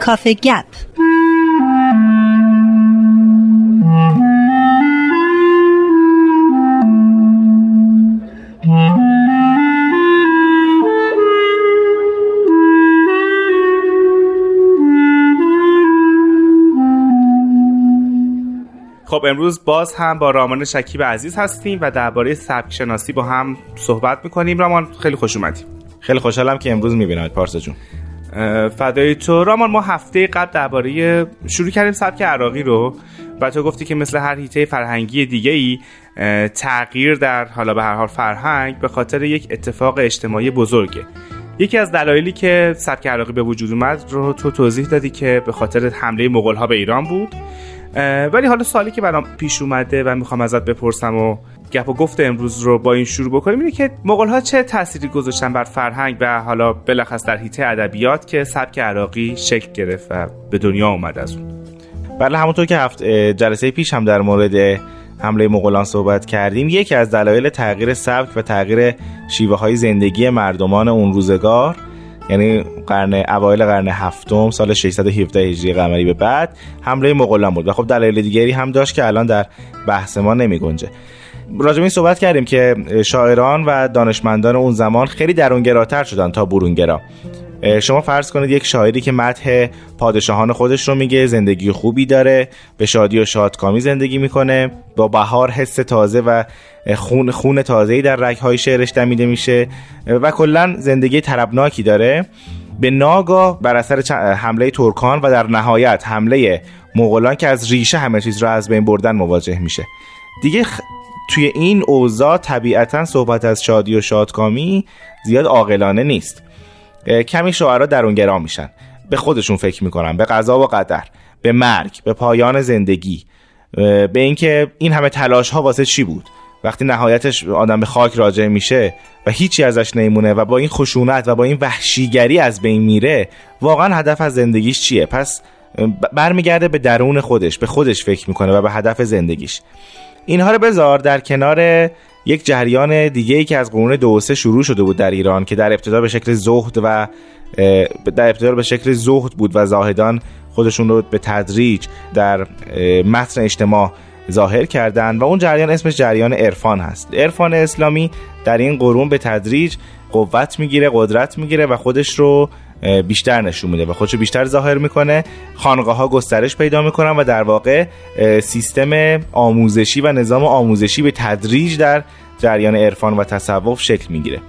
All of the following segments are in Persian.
کافه گپ خب امروز باز هم با رامان شکیب عزیز هستیم و درباره سبک شناسی با هم صحبت می‌کنیم. رامان خیلی خوش اومدیم خیلی خوشحالم که امروز می‌بینم پارسا جون. فدای تو. رامان ما هفته قبل درباره شروع کردیم سبک عراقی رو و تو گفتی که مثل هر هیته فرهنگی دیگه ای تغییر در حالا به هر حال فرهنگ به خاطر یک اتفاق اجتماعی بزرگه. یکی از دلایلی که سبک عراقی به وجود اومد رو تو توضیح دادی که به خاطر حمله مغول ها به ایران بود. ولی حالا سالی که برام پیش اومده و می‌خوام ازت بپرسم و گپ و گفت امروز رو با این شروع بکنیم اینه که مغول ها چه تأثیری گذاشتن بر فرهنگ و حالا بلخص در حیطه ادبیات که سبک عراقی شکل گرفت و به دنیا اومد از اون؟ بله همونطور که هفت جلسه پیش هم در مورد حمله مغولان صحبت کردیم یکی از دلایل تغییر سبک و تغییر شیوه های زندگی مردمان اون روزگار یعنی قرن اوایل قرن هفتم سال 617 هجری قمری به بعد حمله مغولان بود و خب دلایل دیگری هم داشت که الان در بحث ما نمی گنجه. راجع این صحبت کردیم که شاعران و دانشمندان اون زمان خیلی درونگراتر شدن تا برونگرا. شما فرض کنید یک شاعری که متح پادشاهان خودش رو میگه زندگی خوبی داره به شادی و شادکامی زندگی می‌کنه با بهار حس تازه و خون خون تازه‌ای در رگ‌های شعرش دمیده میشه و کلا زندگی طربناکی داره. به ناگاه بر اثر حمله ترکان و در نهایت حمله مغولان که از ریشه همه چیز را از بین بردن مواجه میشه. دیگه توی این اوضاع طبیعتا صحبت از شادی و شادکامی زیاد عاقلانه نیست. کمی شعرا درونگرا میشن. به خودشون فکر می‌کنن به قضا و قدر به مرگ به پایان زندگی. به اینکه این همه تلاش ها واسه چی بود؟ وقتی نهایتش آدم به خاک راجع میشه و هیچی ازش نمیمونه و با این خشونت و با این وحشیگری از بین میره واقعا هدف از زندگیش چیه؟ پس برمیگرده به درون خودش به خودش فکر می‌کنه و به هدف زندگیش. اینها رو بذار در کنار یک جریان دیگه ای که از قرون دو سه شروع شده بود در ایران که در ابتدا به شکل زهد و در ابتدا به شکل زهد بود و زاهدان خودشون رو به تدریج در متن اجتماع ظاهر کردن و اون جریان اسمش جریان عرفان هست. عرفان اسلامی در این قرون به تدریج قوت می‌گیره قدرت می‌گیره و خودش رو بیشتر نشون میده و خودشو بیشتر ظاهر می‌کنه. خانقاه ها گسترش پیدا می‌کنن و در واقع سیستم آموزشی و نظام آموزشی به تدریج در جریان عرفان و تصوف شکل می‌گیره.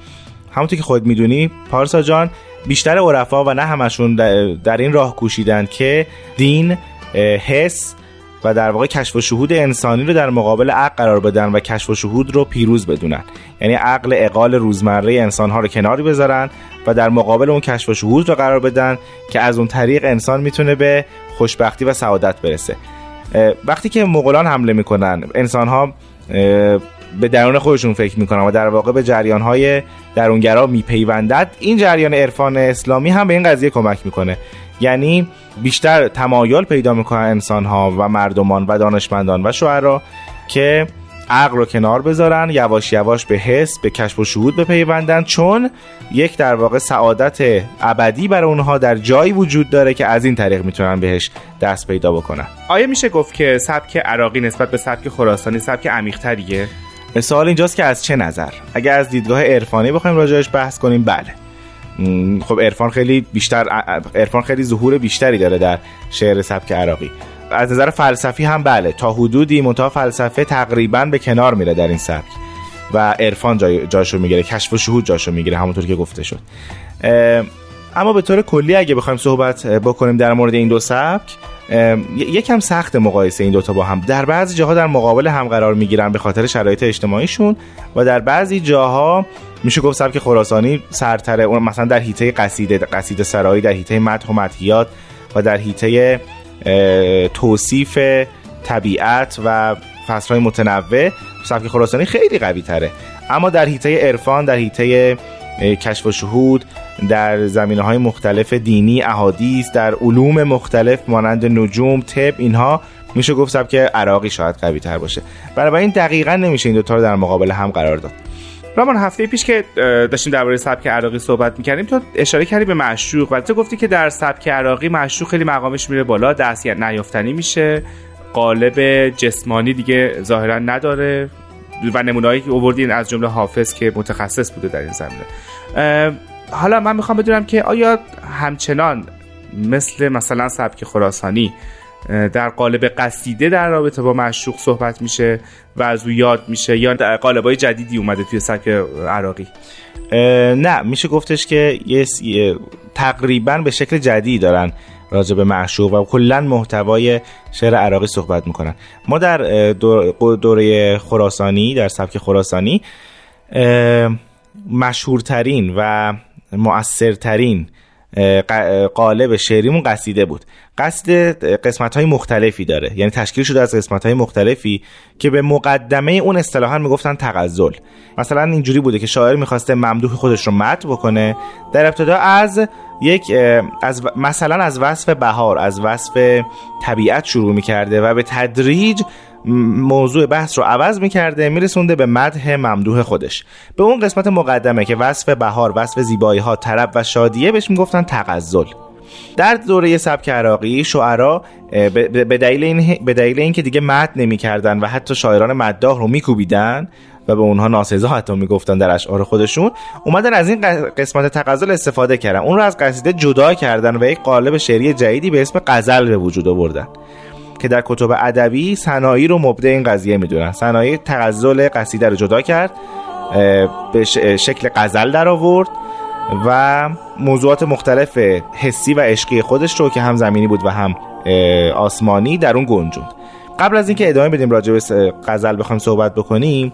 همونطور که خود می‌دونی پارسا جان بیشتر عرفا و نه همشون در این راه کوشیدن که دین حس و در واقع کشف و شهود انسانی رو در مقابل عقل قرار بدن و کشف و شهود رو پیروز بدونن. یعنی عقل اقال روزمره انسان ها رو کناری بذارن و در مقابل اون کشف و شهود رو قرار بدن که از اون طریق انسان می‌تونه به خوشبختی و سعادت برسه. وقتی که مغولان حمله می‌کنن انسان ها به درون خودشون فکر می‌کنن و در واقع به جریان های درونگرا میپیوندد. این جریان عرفان اسلامی هم به این قضیه کمک می‌کنه. یعنی بیشتر تمایل پیدا می‌کنن انسان ها و مردمان و دانشمندان و شعرا که عقل رو کنار بذارن یواش یواش به حس به کشف و شهود بپیوندن. چون یک در واقع سعادت ابدی برای اونها در جایی وجود داره که از این طریق می‌تونن بهش دست پیدا بکنن. آیا میشه گفت که سبک عراقی نسبت به سبک خراسانی سبک عمیق‌تریه؟ سوال اینجاست که از چه نظر؟ اگر از دیدگاه عرفانی بخوایم راجعش بحث کنیم بله. خب عرفان خیلی بیشتر عرفان خیلی ظهور بیشتری داره در شعر سبک عراقی. از نظر فلسفی هم بله تا حدودی منتها فلسفه تقریبا به کنار میره در این سبک. و عرفان جای جاشو می‌گیره کشف و شهود جاشو می‌گیره همونطور که گفته شد. اما به طور کلی اگه بخوایم صحبت بکنیم در مورد این دو سبک یکم سخت مقایسه این دوتا با هم. در بعضی جاها در مقابل هم قرار می‌گیرن به خاطر شرایط اجتماعیشون و در بعضی جاها میشه گفت سبک خراسانی سرتره. مثلا در حیطه قصیده قصیده سرایی در حیطه مدح و مدحیات و در حیطه توصیف طبیعت و فصلهای متنوع. سبک خراسانی خیلی قوی تره اما در حیطه عرفان در حیطه کشف و شهود در زمینه های مختلف دینی احادیث در علوم مختلف مانند نجوم طب اینها میشه گفت سبک عراقی شاید قوی تر باشه این دقیقا نمیشه این دوتا رو در مقابل هم قرار داد. رامان هفته پیش که داشتیم درباره سبک عراقی صحبت می‌کردیم تو اشاره کردی به معشوق و تو گفتی که در سبک عراقی معشوق خیلی مقامش میره بالا دست نیافتنی میشه قالب جسمانی دیگه ظاهرا نداره. و نمونه‌ای که آوردین از جمله حافظ که متخصص بوده در این زمینه. حالا من می‌خوام بدونم که آیا همچنان مثل مثلا سبک خراسانی در قالب قصیده در رابطه با معشوق صحبت میشه و از او یاد میشه یا در قالبای جدیدی اومده توی سبک عراقی؟ نه میشه گفتش که یه تقریبا به شکل جدیدی دارن راجع به معشوق و کلا محتوای شعر عراقی صحبت می‌کنن. ما در دوره خراسانی در سبک خراسانی مشهورترین و مؤثرترین قالب شعریمون قصیده بود. قصد قسمت های مختلفی داره. یعنی تشکیل شده از قسمت های مختلفی که به مقدمه اون اصطلاحا می‌گفتن تغزل. مثلا اینجوری بوده که شاعر می‌خواسته ممدوح خودش رو مد بکنه. در ابتدا از یک از مثلا از وصف بهار از وصف طبیعت شروع می‌کرده و به تدریج موضوع بحث رو عوض می‌کرده میرسونده به مدح ممدوح خودش. به اون قسمت مقدمه که وصف بهار وصف زیبایی ها طرب و شادیه بهش می‌گفتن تغزل. در دوره سبک عراقی شعرا به دلیل این به دلیل اینکه دیگه مد نمی‌کردن و حتی شاعران مداح رو میکوبیدن و به اونها ناسزا حتی می‌گفتن در اشعار خودشون اومدن از این قسمت تغزل استفاده کردن. اون رو از قصیده جدا کردن و یک قالب شعری جدیدی به اسم غزل به وجود آوردن. که در کتب ادبی صنایع رو مبدع این قضیه می‌دونن. صنایع تغزل قصیده رو جدا کرد به شکل غزل در آورد و موضوعات مختلف حسی و عشقی خودش رو که هم زمینی بود و هم آسمانی در اون گنجوند. قبل از اینکه ادامه بدیم راجع به غزل بخوایم صحبت بکنیم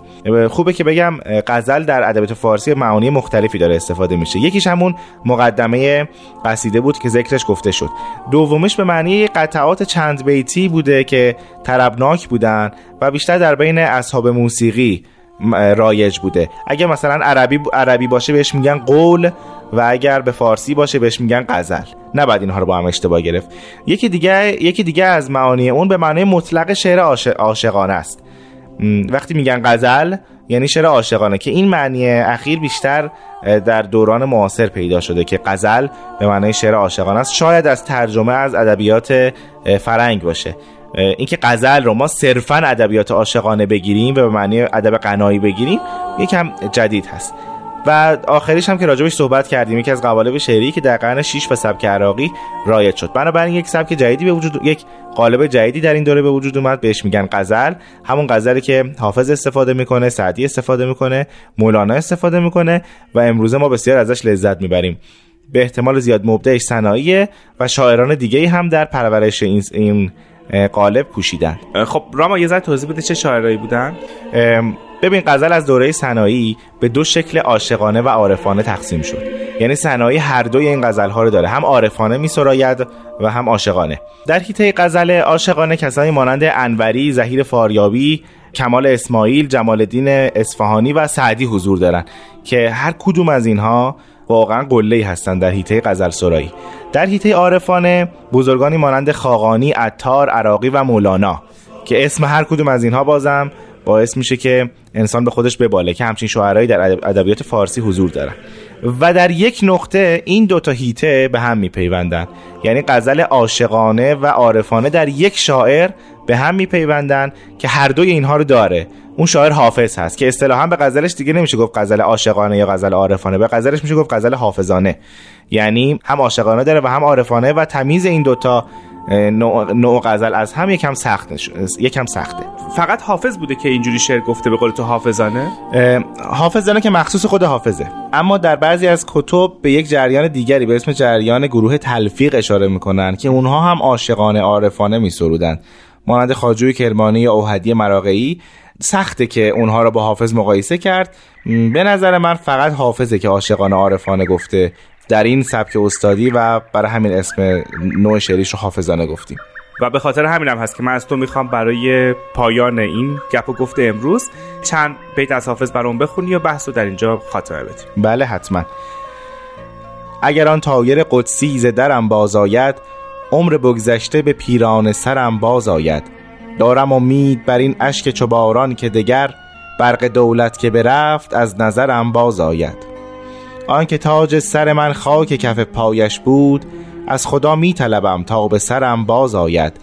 خوبه که بگم غزل در ادبیات فارسی معانی مختلفی داره استفاده میشه. یکیش همون مقدمه قصیده بود که ذکرش گفته شد. دومش به معنی قطعات چند بیتی بوده که طربناک بودن و بیشتر در بین اصحاب موسیقی رایج بوده. اگر مثلا عربی عربی باشه بهش میگن قول و اگر به فارسی باشه بهش میگن غزل. نباید اینها رو با هم اشتباه گرفت. یکی دیگه یکی دیگه از معانی اون به معنی مطلق شعر عاشقانه است. وقتی میگن غزل یعنی شعر عاشقانه که این معنی اخیر بیشتر در دوران معاصر پیدا شده که غزل به معنی شعر عاشقانه است. شاید از ترجمه از ادبیات فرنگ باشه. اینکه غزل رو ما صرفا ادبیات عاشقانه بگیریم و به معنی ادب قنایی بگیریم یکم جدید هست. و آخریش هم که راجبش صحبت کردیم یکی از قوالب شعری که در قرن 6 و سبک عراقی رایج شد. بنابراین یک سبک جدیدی به وجود یک قالب جدیدی در این دوره به وجود اومد بهش میگن غزل. همون غزلی که حافظ استفاده می‌کنه سعدی استفاده می‌کنه مولانا استفاده می‌کنه و امروزه ما بسیار ازش لذت می‌بریم. به احتمال زیاد مبدعش صنایع و شاعران دیگه هم در پرورش این, این قالب کوشیدن خب راما یه ذره توضیح بده چه شاعرایی بودن؟ ببین غزل از دوره صنایی به دو شکل عاشقانه و عارفانه تقسیم شد. یعنی صنایی هر دوی این غزل ها رو داره. هم عارفانه می سراید و هم عاشقانه. در حیطه غزل عاشقانه کسانی مانند انوری زهیر فاریابی کمال اسماعیل جمال الدین اصفهانی و سعدی حضور دارن که هر کدوم از اینها واقعا قله هستند در حیطه غزل سرایی. در حیطه عارفانه بزرگانی مانند خاقانی، عطار، عراقی و مولانا که اسم هر کدوم از اینها بازم باعث میشه که انسان به خودش بباله که همچین شاعرایی در ادبیات فارسی حضور دارن و در یک نقطه این دوتا هیته به هم میپیوندن. یعنی غزل عاشقانه و عارفانه در یک شاعر به هم میپیوندن که هر دوی اینها رو داره. اون شاعر حافظ هست که اصطلاحا به غزلش دیگه نمیشه گفت غزل عاشقانه یا غزل عارفانه. به غزلش میشه گفت غزل حافظانه. یعنی هم عاشقانه داره و هم عارفانه و تمیز این دوتا نوع, غزل از هم یکم سخت یکم سخته. فقط حافظ بوده که اینجوری شعر گفته به قول تو حافظانه؟ حافظانه که مخصوص خود حافظه. اما در بعضی از کتب به یک جریان دیگری به اسم جریان گروه تلفیق اشاره می‌کنن که اونها هم عاشقانه عارفانه میسرودن. مانند خاجوی کرمانی یا اوهدی مراقعی سخته که اونها رو با حافظ مقایسه کرد. به نظر من فقط حافظه که عاشقانه عارفانه گفته. در این سبک استادی و برای همین اسم نوع شعریش رو حافظانه گفتیم. و به خاطر همینم هست که من از تو می‌خوام برای پایان این گپ و گفته امروز چند بیت از حافظ برام بخونی و بحث رو در اینجا خاتمه بدیم بله حتما. اگر آن تایر قدسی ز درم باز آید عمر بگذشته به پیران سرم باز آید. دارم امید بر این اشک چوباران که دگر برق دولت که برفت از نظرم باز آید. آنکه تاج سر من خاک کف پایش بود از خدا می طلبم تا به سرم باز آید.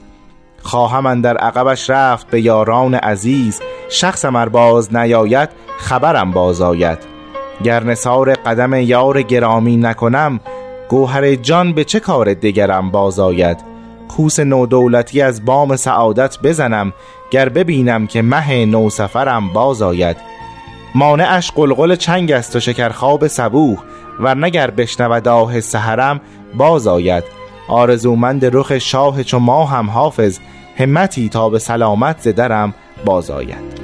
خواهم در عقبش رفت به یاران عزیز شخصم ار باز نیاید خبرم باز آید. گر نثار قدم یار گرامی نکنم گوهر جان به چه کار دگرم باز آید؟ کوس نودولتی از بام سعادت بزنم گر ببینم که مه نو سفرم باز آید. مانعش قلقل چنگ است و شکرخواب صبوح ور نگر بشنود آه سحرم باز آید. آرزومند رخ شاه چو ماهم حافظ همتی تا به سلامت ز درم باز آید.